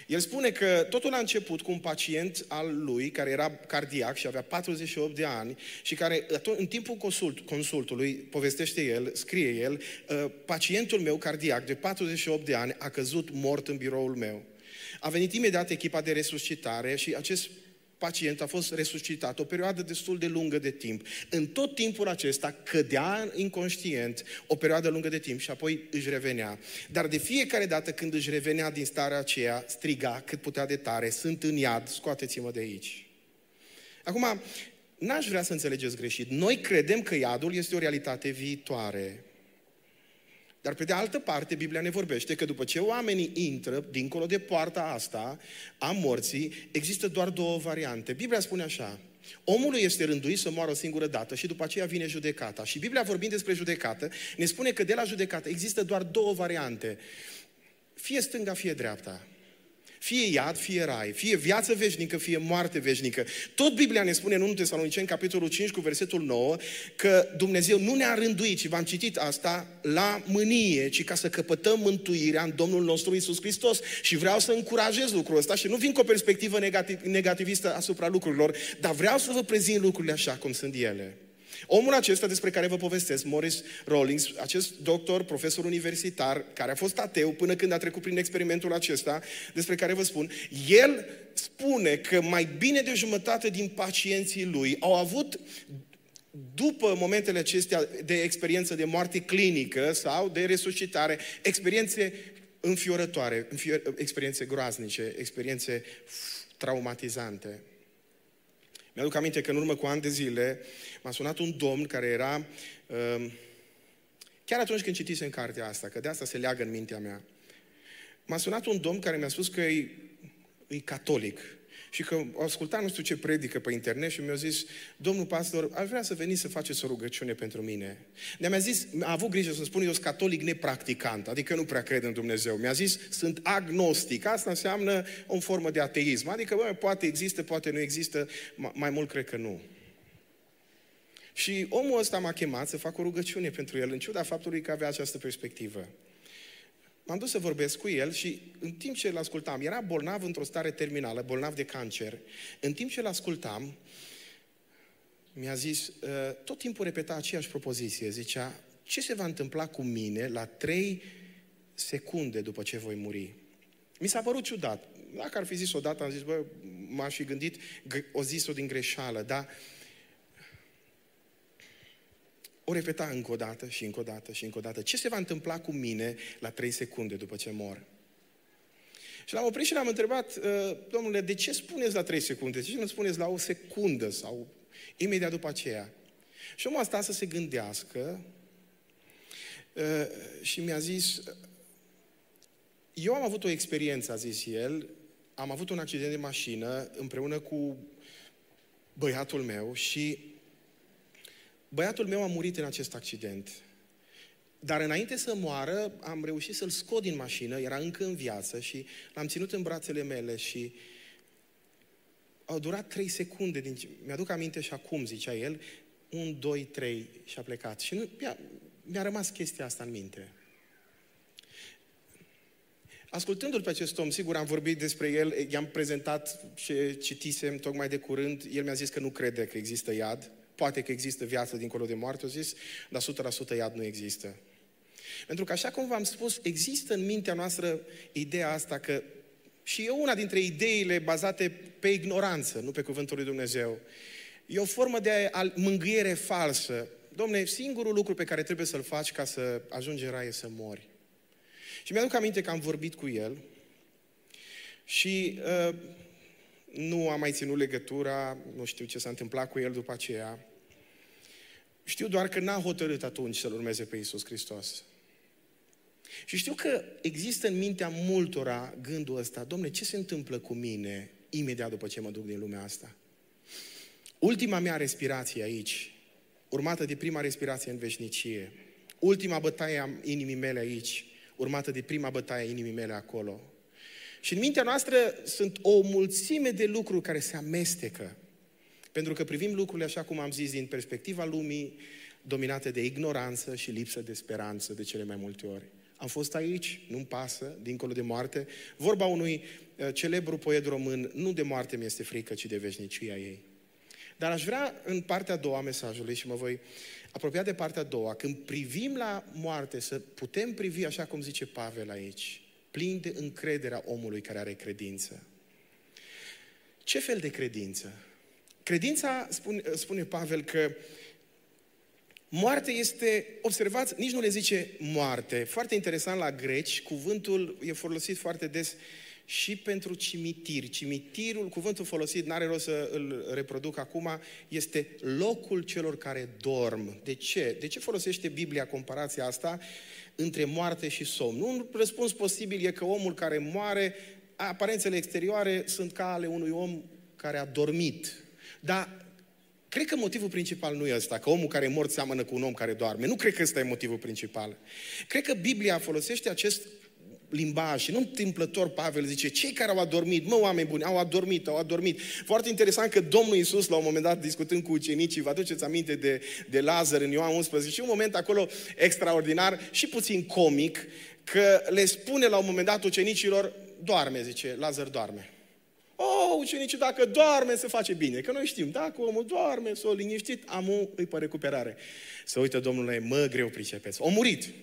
El spune că totul a început cu un pacient al lui care era cardiac și avea 48 de ani și care în timpul consult, consultului, povestește el, scrie el, ă, pacientul meu cardiac de 48 de ani a căzut mort în biroul meu. A venit imediat echipa de resuscitare și acest pacient a fost resuscitat o perioadă destul de lungă de timp. În tot timpul acesta cădea inconștient o perioadă lungă de timp și apoi își revenea. Dar de fiecare dată când își revenea din starea aceea, striga cât putea de tare, sunt în iad, scoateți-mă de aici. Acum, n-aș vrea să înțelegeți greșit. Noi credem că iadul este o realitate viitoare. Dar pe de altă parte, Biblia ne vorbește că după ce oamenii intră dincolo de poarta asta a morții, există doar două variante. Biblia spune așa, Omului este rânduit să moară o singură dată și după aceea vine judecata. Și Biblia vorbind despre judecată, ne spune că de la judecată există doar două variante. Fie stânga, fie dreapta. Fie iad, fie rai, fie viață veșnică, fie moarte veșnică. Tot Biblia ne spune în 1 Tesaloniceni, capitolul 5, cu versetul 9, că Dumnezeu nu ne-a rânduit, și v-am citit asta, la mânie, ci ca să căpătăm mântuirea în Domnul nostru Isus Hristos. Și vreau să încurajez lucrul ăsta și nu vin cu o perspectivă negativ, negativistă asupra lucrurilor, dar vreau să vă prezint lucrurile așa cum sunt ele. Omul acesta despre care vă povestesc, Morris Rawlings, acest doctor, profesor universitar, care a fost ateu până când a trecut prin experimentul acesta, despre care vă spun, el spune că mai bine de jumătate din pacienții lui au avut după momentele acestea de experiență de moarte clinică sau de resuscitare, experiențe înfiorătoare, înfior, experiențe groaznice, experiențe traumatizante. Mi-aduc aminte că în urmă cu ani de zile m-a sunat un domn care era, uh, chiar atunci când citisem cartea asta, că de asta se leagă în mintea mea, m-a sunat un domn care mi-a spus că e, e catolic și că au ascultat nu știu ce predică pe internet și mi-a zis, domnul pastor, aș vrea să veniți să faceți o rugăciune pentru mine. De mi-a zis, a avut grijă să spun, eu sunt catolic nepracticant, adică nu prea cred în Dumnezeu. Mi-a zis, sunt agnostic. Asta înseamnă o formă de ateism. Adică, bă, poate există, poate nu există, mai mult cred că nu. Și omul ăsta m-a chemat să fac o rugăciune pentru el, în ciuda faptului că avea această perspectivă. M-am dus să vorbesc cu el și în timp ce îl ascultam, era bolnav într-o stare terminală, bolnav de cancer. În timp ce îl ascultam, mi-a zis, ă, tot timpul repeta aceeași propoziție. Zicea, ce se va întâmpla cu mine la trei secunde după ce voi muri? Mi s-a părut ciudat. Dacă ar fi zis odată, am zis, bă, m-aș fi gândit, o zis-o din greșeală, dar o repeta încă o dată și încă o dată și încă o dată. Ce se va întâmpla cu mine la trei secunde după ce mor? Și l-am oprit și l-am întrebat, ă, domnule, de ce spuneți la trei secunde? De ce nu spuneți la o secundă sau imediat după aceea? Și omul a stat să se gândească ă, și mi-a zis, eu am avut o experiență, a zis el, am avut un accident de mașină împreună cu băiatul meu și Băiatul meu a murit în acest accident. Dar înainte să moară, am reușit să-l scot din mașină, era încă în viață și l-am ținut în brațele mele și au durat trei secunde. Din... Mi-aduc aminte și acum, zicea el, un, doi, trei și a plecat. Și nu, mi-a, mi-a rămas chestia asta în minte. Ascultându-l pe acest om, sigur am vorbit despre el, i-am prezentat ce citisem tocmai de curând, el mi-a zis că nu crede că există iad, Poate că există viață dincolo de moarte, zis, dar 100% iad nu există. Pentru că, așa cum v-am spus, există în mintea noastră ideea asta că și e una dintre ideile bazate pe ignoranță, nu pe cuvântul lui Dumnezeu. E o formă de mângâiere falsă. Domne, singurul lucru pe care trebuie să-l faci ca să ajungi în rai e să mori. Și mi-aduc aminte că am vorbit cu el și uh, nu am mai ținut legătura, nu știu ce s-a întâmplat cu el după aceea. Știu doar că n-a hotărât atunci să-L urmeze pe Iisus Hristos. Și știu că există în mintea multora gândul ăsta, domne, ce se întâmplă cu mine imediat după ce mă duc din lumea asta? Ultima mea respirație aici, urmată de prima respirație în veșnicie, ultima bătaie a inimii mele aici, urmată de prima bătaie a inimii mele acolo, Și în mintea noastră sunt o mulțime de lucruri care se amestecă. Pentru că privim lucrurile, așa cum am zis, din perspectiva lumii dominate de ignoranță și lipsă de speranță de cele mai multe ori. Am fost aici, nu-mi pasă, dincolo de moarte. Vorba unui uh, celebru poet român, nu de moarte mi este frică, ci de veșnicia ei. Dar aș vrea în partea a doua a mesajului și mă voi apropia de partea a doua, când privim la moarte, să putem privi, așa cum zice Pavel aici, plin de încrederea omului care are credință. Ce fel de credință? Credința, spune, spune Pavel, că moarte este, observați, nici nu le zice moarte. Foarte interesant la greci, cuvântul e folosit foarte des și pentru cimitir. Cimitirul, cuvântul folosit, n-are rost să îl reproduc acum, este locul celor care dorm. De ce? De ce folosește Biblia comparația asta între moarte și somn? Un răspuns posibil e că omul care moare, aparențele exterioare sunt ca ale unui om care a dormit. Dar Cred că motivul principal nu e ăsta, că omul care e mort seamănă cu un om care doarme. Nu cred că ăsta e motivul principal. Cred că Biblia folosește acest limbaj și nu întâmplător Pavel zice, cei care au adormit, mă oameni buni, au adormit, au adormit. Foarte interesant că Domnul Iisus la un moment dat discutând cu ucenicii, vă aduceți aminte de, de Lazar în Ioan 11 și un moment acolo extraordinar și puțin comic, că le spune la un moment dat ucenicilor, doarme, zice, Lazar doarme. Oh, ucenicii, dacă doarme, se face bine. Că noi știm, dacă omul doarme, s-o liniștit, amul îi pe recuperare. Să uită Domnule, mă, greu pricepeți. O murit.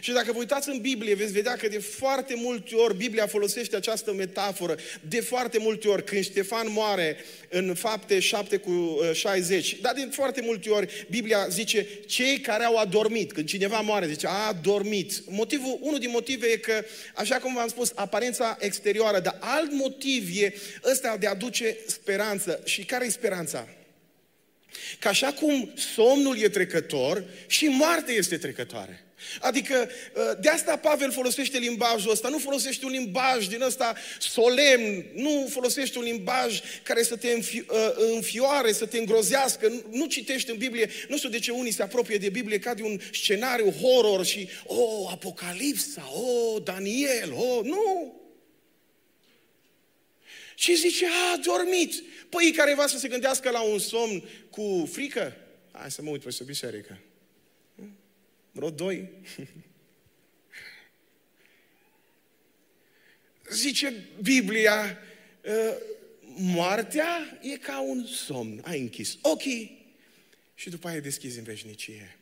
Și dacă vă uitați în Biblie, veți vedea că de foarte multe ori Biblia folosește această metaforă. De foarte multe ori, când Ștefan moare în fapte 7 cu 60, uh, dar de foarte multe ori Biblia zice cei care au adormit. Când cineva moare, zice a adormit. Motivul, unul din motive e că, așa cum v-am spus, aparența exterioară, dar alt motiv e ăsta de a aduce speranță. Și care e speranța? Că așa cum somnul e trecător, și moartea este trecătoare. Adică ă, de asta Pavel folosește limbajul ăsta, nu folosește un limbaj din ăsta solemn, nu folosește un limbaj care să te ă, înfioare, să te îngrozească, nu citești în Biblie, nu știu de ce unii se apropie de Biblie ca de un scenariu horror și, oh, Apocalipsa, oh, Daniel, oh, nu! Și zice, a, dormit. Păi care va să se gândească la un somn cu frică? Hai să mă uit pe biserică vreo doi. Zice Biblia, ă, moartea e ca un somn. Ai închis ochii și după aia deschizi în veșnicie.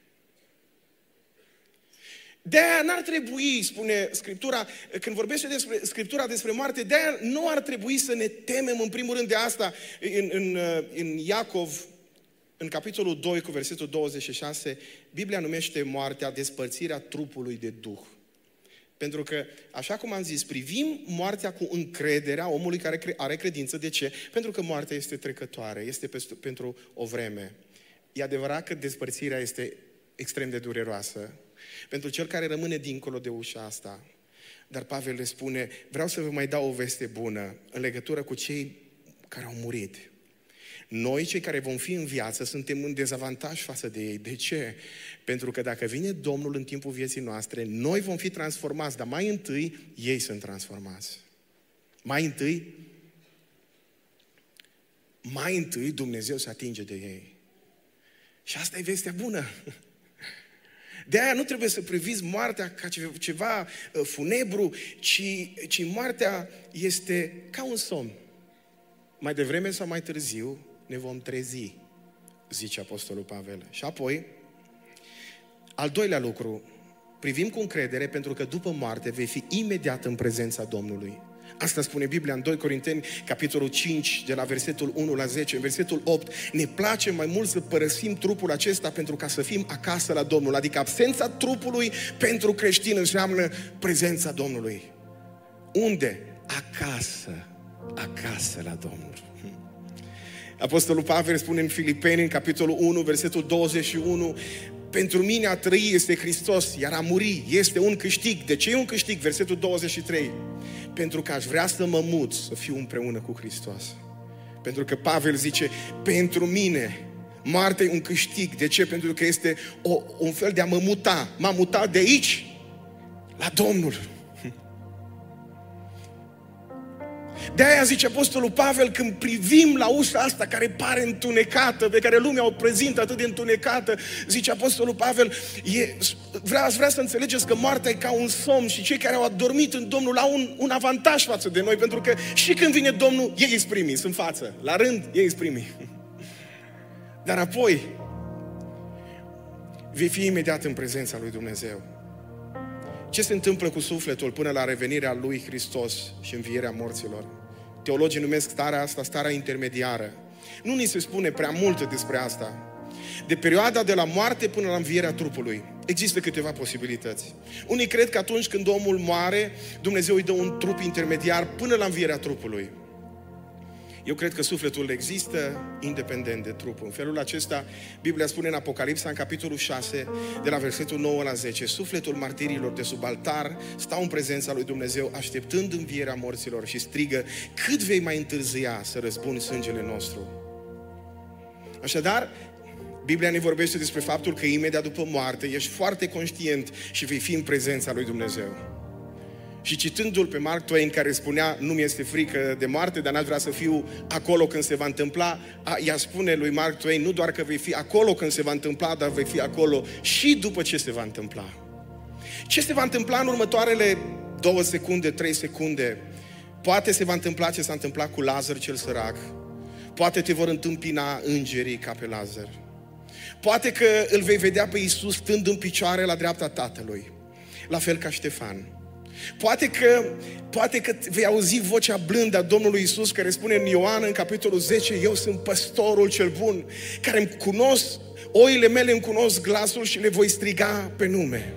De aia n-ar trebui, spune Scriptura, când vorbește despre Scriptura despre moarte, de aia nu ar trebui să ne temem în primul rând de asta. În, în, în Iacov în capitolul 2 cu versetul 26, Biblia numește moartea despărțirea trupului de Duh. Pentru că, așa cum am zis, privim moartea cu încrederea omului care are credință. De ce? Pentru că moartea este trecătoare, este pentru o vreme. E adevărat că despărțirea este extrem de dureroasă pentru cel care rămâne dincolo de ușa asta. Dar Pavel le spune, vreau să vă mai dau o veste bună în legătură cu cei care au murit. Noi, cei care vom fi în viață, suntem în dezavantaj față de ei. De ce? Pentru că dacă vine Domnul în timpul vieții noastre, noi vom fi transformați, dar mai întâi ei sunt transformați. Mai întâi, mai întâi Dumnezeu se atinge de ei. Și asta e vestea bună. De aia nu trebuie să priviți moartea ca ceva uh, funebru, ci, ci moartea este ca un somn. Mai devreme sau mai târziu, ne vom trezi, zice Apostolul Pavel. Și apoi, al doilea lucru, privim cu încredere pentru că după moarte vei fi imediat în prezența Domnului. Asta spune Biblia în 2 Corinteni, capitolul 5, de la versetul 1 la 10. În versetul 8, ne place mai mult să părăsim trupul acesta pentru ca să fim acasă la Domnul. Adică absența trupului pentru creștin înseamnă prezența Domnului. Unde? Acasă. Acasă la Domnul. Apostolul Pavel spune în Filipeni, în capitolul 1, versetul 21, pentru mine a trăi este Hristos, iar a muri este un câștig. De ce e un câștig? Versetul 23. Pentru că aș vrea să mă mut, să fiu împreună cu Hristos. Pentru că Pavel zice, pentru mine moartea e un câștig. De ce? Pentru că este o, un fel de a mă muta. M-am mutat de aici la Domnul. De aia zice Apostolul Pavel, când privim la ușa asta care pare întunecată, pe care lumea o prezintă atât de întunecată, zice Apostolul Pavel, e, vrea, vrea să înțelegeți că moartea e ca un somn și cei care au adormit în Domnul au un, un avantaj față de noi, pentru că și când vine Domnul, ei îți primii, sunt față. La rând, ei îți primii. Dar apoi, vei fi imediat în prezența lui Dumnezeu. Ce se întâmplă cu sufletul până la revenirea lui Hristos și învierea morților? Teologii numesc starea asta starea intermediară. Nu ni se spune prea mult despre asta. De perioada de la moarte până la învierea trupului. Există câteva posibilități. Unii cred că atunci când omul moare, Dumnezeu îi dă un trup intermediar până la învierea trupului. Eu cred că sufletul există independent de trup. În felul acesta, Biblia spune în Apocalipsa, în capitolul 6, de la versetul 9 la 10, sufletul martirilor de sub altar stau în prezența lui Dumnezeu, așteptând învierea morților și strigă, cât vei mai întârzia să răzbuni sângele nostru? Așadar, Biblia ne vorbește despre faptul că imediat după moarte ești foarte conștient și vei fi în prezența lui Dumnezeu. Și citându-l pe Mark Twain care spunea nu mi este frică de moarte, dar n-aș vrea să fiu acolo când se va întâmpla, a, ea spune lui Mark Twain nu doar că vei fi acolo când se va întâmpla, dar vei fi acolo și după ce se va întâmpla. Ce se va întâmpla în următoarele două secunde, trei secunde? Poate se va întâmpla ce s-a întâmplat cu Lazar cel sărac. Poate te vor întâmpina îngerii ca pe Lazar. Poate că îl vei vedea pe Iisus stând în picioare la dreapta Tatălui. La fel ca Ștefan. Poate că, poate că vei auzi vocea blândă a Domnului Isus care spune în Ioan, în capitolul 10, eu sunt păstorul cel bun, care îmi cunosc, oile mele îmi cunosc glasul și le voi striga pe nume.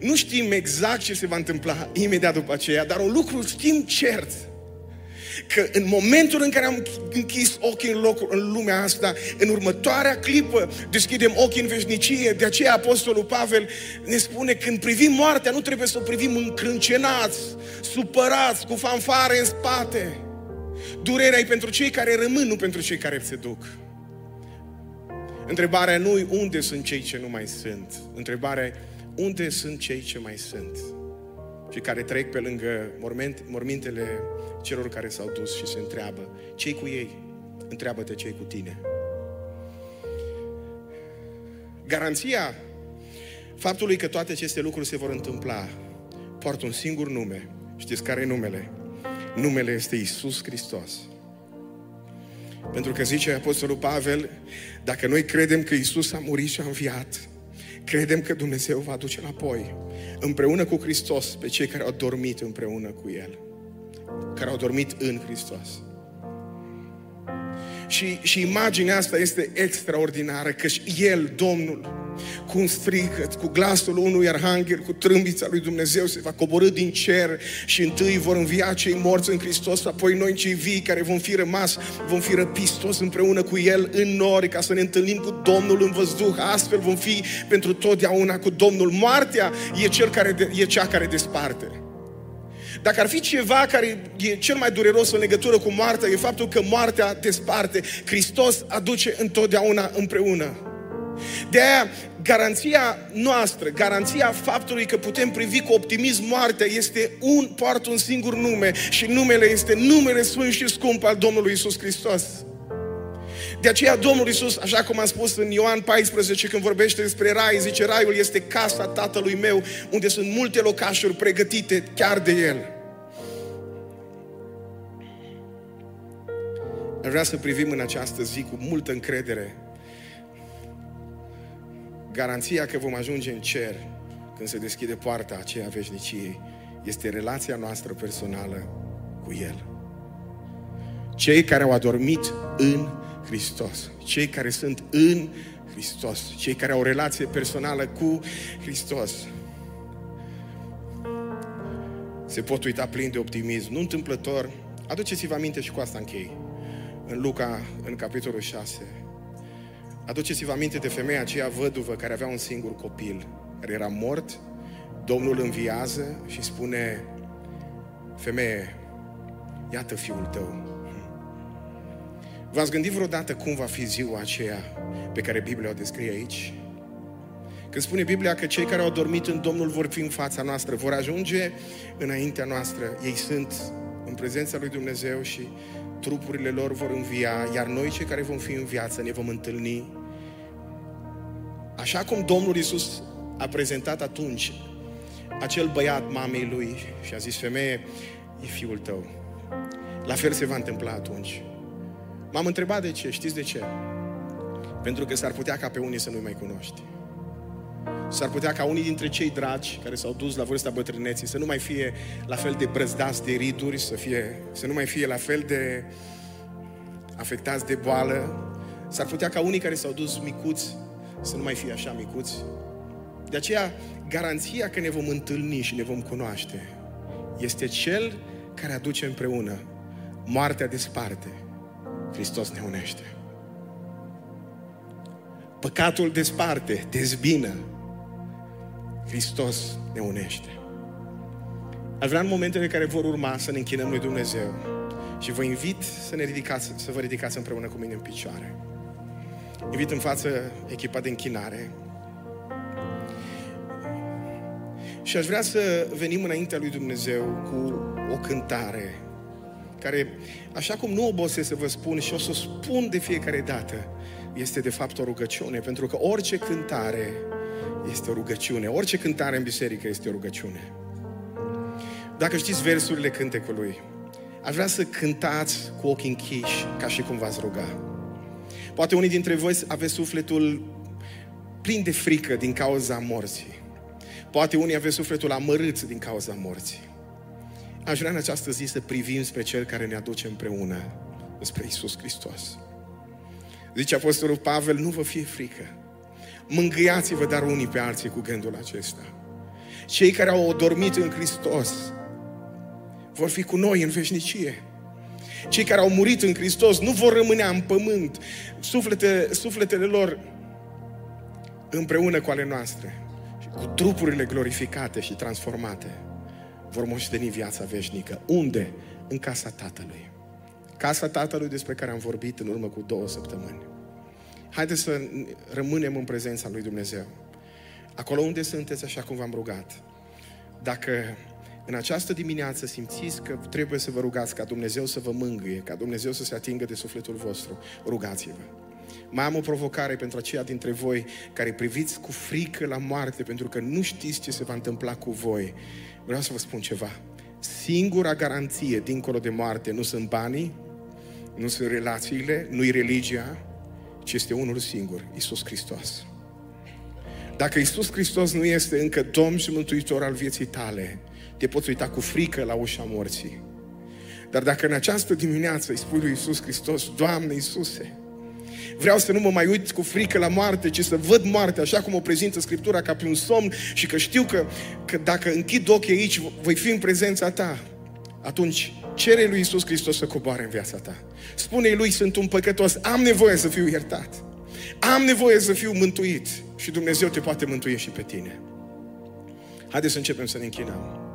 Nu știm exact ce se va întâmpla imediat după aceea, dar un lucru știm cert – că în momentul în care am închis ochii în, locul, în lumea asta, în următoarea clipă deschidem ochii în veșnicie. De aceea Apostolul Pavel ne spune când privim moartea, nu trebuie să o privim încrâncenați, supărați, cu fanfare în spate. Durerea e pentru cei care rămân, nu pentru cei care se duc. Întrebarea nu e unde sunt cei ce nu mai sunt. Întrebarea e unde sunt cei ce mai sunt și care trec pe lângă mormintele celor care s-au dus și se întreabă, cei cu ei? Întreabă-te cei cu tine. Garanția faptului că toate aceste lucruri se vor întâmpla poartă un singur nume. Știți care e numele? Numele este Isus Hristos. Pentru că zice Apostolul Pavel, dacă noi credem că Isus a murit și a înviat, credem că Dumnezeu va aduce înapoi, împreună cu Hristos, pe cei care au dormit împreună cu El care au dormit în Hristos. Și, și imaginea asta este extraordinară, că și El, Domnul, cu un strigăt, cu glasul unui arhanghel, cu trâmbița lui Dumnezeu, se va coborâ din cer și întâi vor învia cei morți în Hristos, apoi noi cei vii care vom fi rămas, vom fi răpiți toți împreună cu El în nori, ca să ne întâlnim cu Domnul în văzduh. Astfel vom fi pentru totdeauna cu Domnul. Moartea e, cel care de, e cea care desparte. Dacă ar fi ceva care e cel mai dureros în legătură cu moartea, e faptul că moartea desparte. Hristos aduce întotdeauna împreună. De aia, garanția noastră, garanția faptului că putem privi cu optimism moartea este un, poartă un singur nume și numele este numele sfânt și scump al Domnului Isus Hristos. De aceea Domnul Isus, așa cum am spus în Ioan 14, când vorbește despre rai, zice, raiul este casa tatălui meu, unde sunt multe locașuri pregătite chiar de el. Vreau să privim în această zi cu multă încredere garanția că vom ajunge în cer când se deschide poarta aceea veșniciei este relația noastră personală cu El. Cei care au adormit în Hristos. Cei care sunt în Hristos. Cei care au o relație personală cu Hristos. Se pot uita plin de optimism. Nu întâmplător. Aduceți-vă aminte și cu asta închei. În Luca, în capitolul 6. Aduceți-vă aminte de femeia aceea văduvă care avea un singur copil, care era mort. Domnul înviază și spune, femeie, iată fiul tău. V-ați gândit vreodată cum va fi ziua aceea pe care Biblia o descrie aici? Când spune Biblia că cei care au dormit în Domnul vor fi în fața noastră, vor ajunge înaintea noastră. Ei sunt în prezența lui Dumnezeu și trupurile lor vor învia, iar noi cei care vom fi în viață ne vom întâlni. Așa cum Domnul Isus a prezentat atunci acel băiat mamei lui și a zis, femeie, e fiul tău. La fel se va întâmpla atunci. M-am întrebat de ce, știți de ce? Pentru că s-ar putea ca pe unii să nu-i mai cunoști. S-ar putea ca unii dintre cei dragi care s-au dus la vârsta bătrâneții să nu mai fie la fel de brăzdați de riduri, să, fie, să nu mai fie la fel de afectați de boală. S-ar putea ca unii care s-au dus micuți să nu mai fie așa micuți. De aceea, garanția că ne vom întâlni și ne vom cunoaște este Cel care aduce împreună. Moartea desparte, Hristos ne unește. Păcatul desparte, dezbină, Hristos ne unește. Aș vrea în momentele care vor urma să ne închinăm lui Dumnezeu și vă invit să, ne ridicați, să vă ridicați împreună cu mine în picioare. Invit în față echipa de închinare. Și aș vrea să venim înaintea lui Dumnezeu cu o cântare care, așa cum nu obosesc să vă spun și o să o spun de fiecare dată, este de fapt o rugăciune, pentru că orice cântare este o rugăciune. Orice cântare în biserică este o rugăciune. Dacă știți versurile cântecului, aș vrea să cântați cu ochii închiși, ca și cum v-ați ruga. Poate unii dintre voi aveți sufletul plin de frică din cauza morții. Poate unii aveți sufletul amărât din cauza morții. Aș vrea în această zi să privim spre Cel care ne aduce împreună, spre Isus Hristos. Zice Apostolul Pavel, nu vă fie frică. Mângâiați-vă dar unii pe alții cu gândul acesta. Cei care au dormit în Hristos vor fi cu noi în veșnicie. Cei care au murit în Hristos nu vor rămâne în pământ. Suflete, sufletele lor împreună cu ale noastre, cu trupurile glorificate și transformate, vor moșteni viața veșnică. Unde? În casa Tatălui. Casa Tatălui despre care am vorbit în urmă cu două săptămâni. Haideți să rămânem în prezența lui Dumnezeu. Acolo unde sunteți, așa cum v-am rugat. Dacă în această dimineață simțiți că trebuie să vă rugați ca Dumnezeu să vă mângâie, ca Dumnezeu să se atingă de sufletul vostru, rugați-vă. Mai am o provocare pentru aceia dintre voi care priviți cu frică la moarte pentru că nu știți ce se va întâmpla cu voi. Vreau să vă spun ceva. Singura garanție dincolo de moarte nu sunt banii, nu sunt relațiile, nu-i religia, ci este unul singur, Isus Hristos. Dacă Isus Hristos nu este încă Domn și Mântuitor al vieții tale, te poți uita cu frică la ușa morții. Dar dacă în această dimineață îi spui lui Isus Hristos, Doamne Iisuse, vreau să nu mă mai uit cu frică la moarte, ci să văd moartea așa cum o prezintă Scriptura ca pe un somn și că știu că, că dacă închid ochii aici, voi fi în prezența Ta, atunci cere lui Isus Hristos să coboare în viața ta. Spune-i lui, sunt un păcătos, am nevoie să fiu iertat. Am nevoie să fiu mântuit și Dumnezeu te poate mântui și pe tine. Haideți să începem să ne închinăm.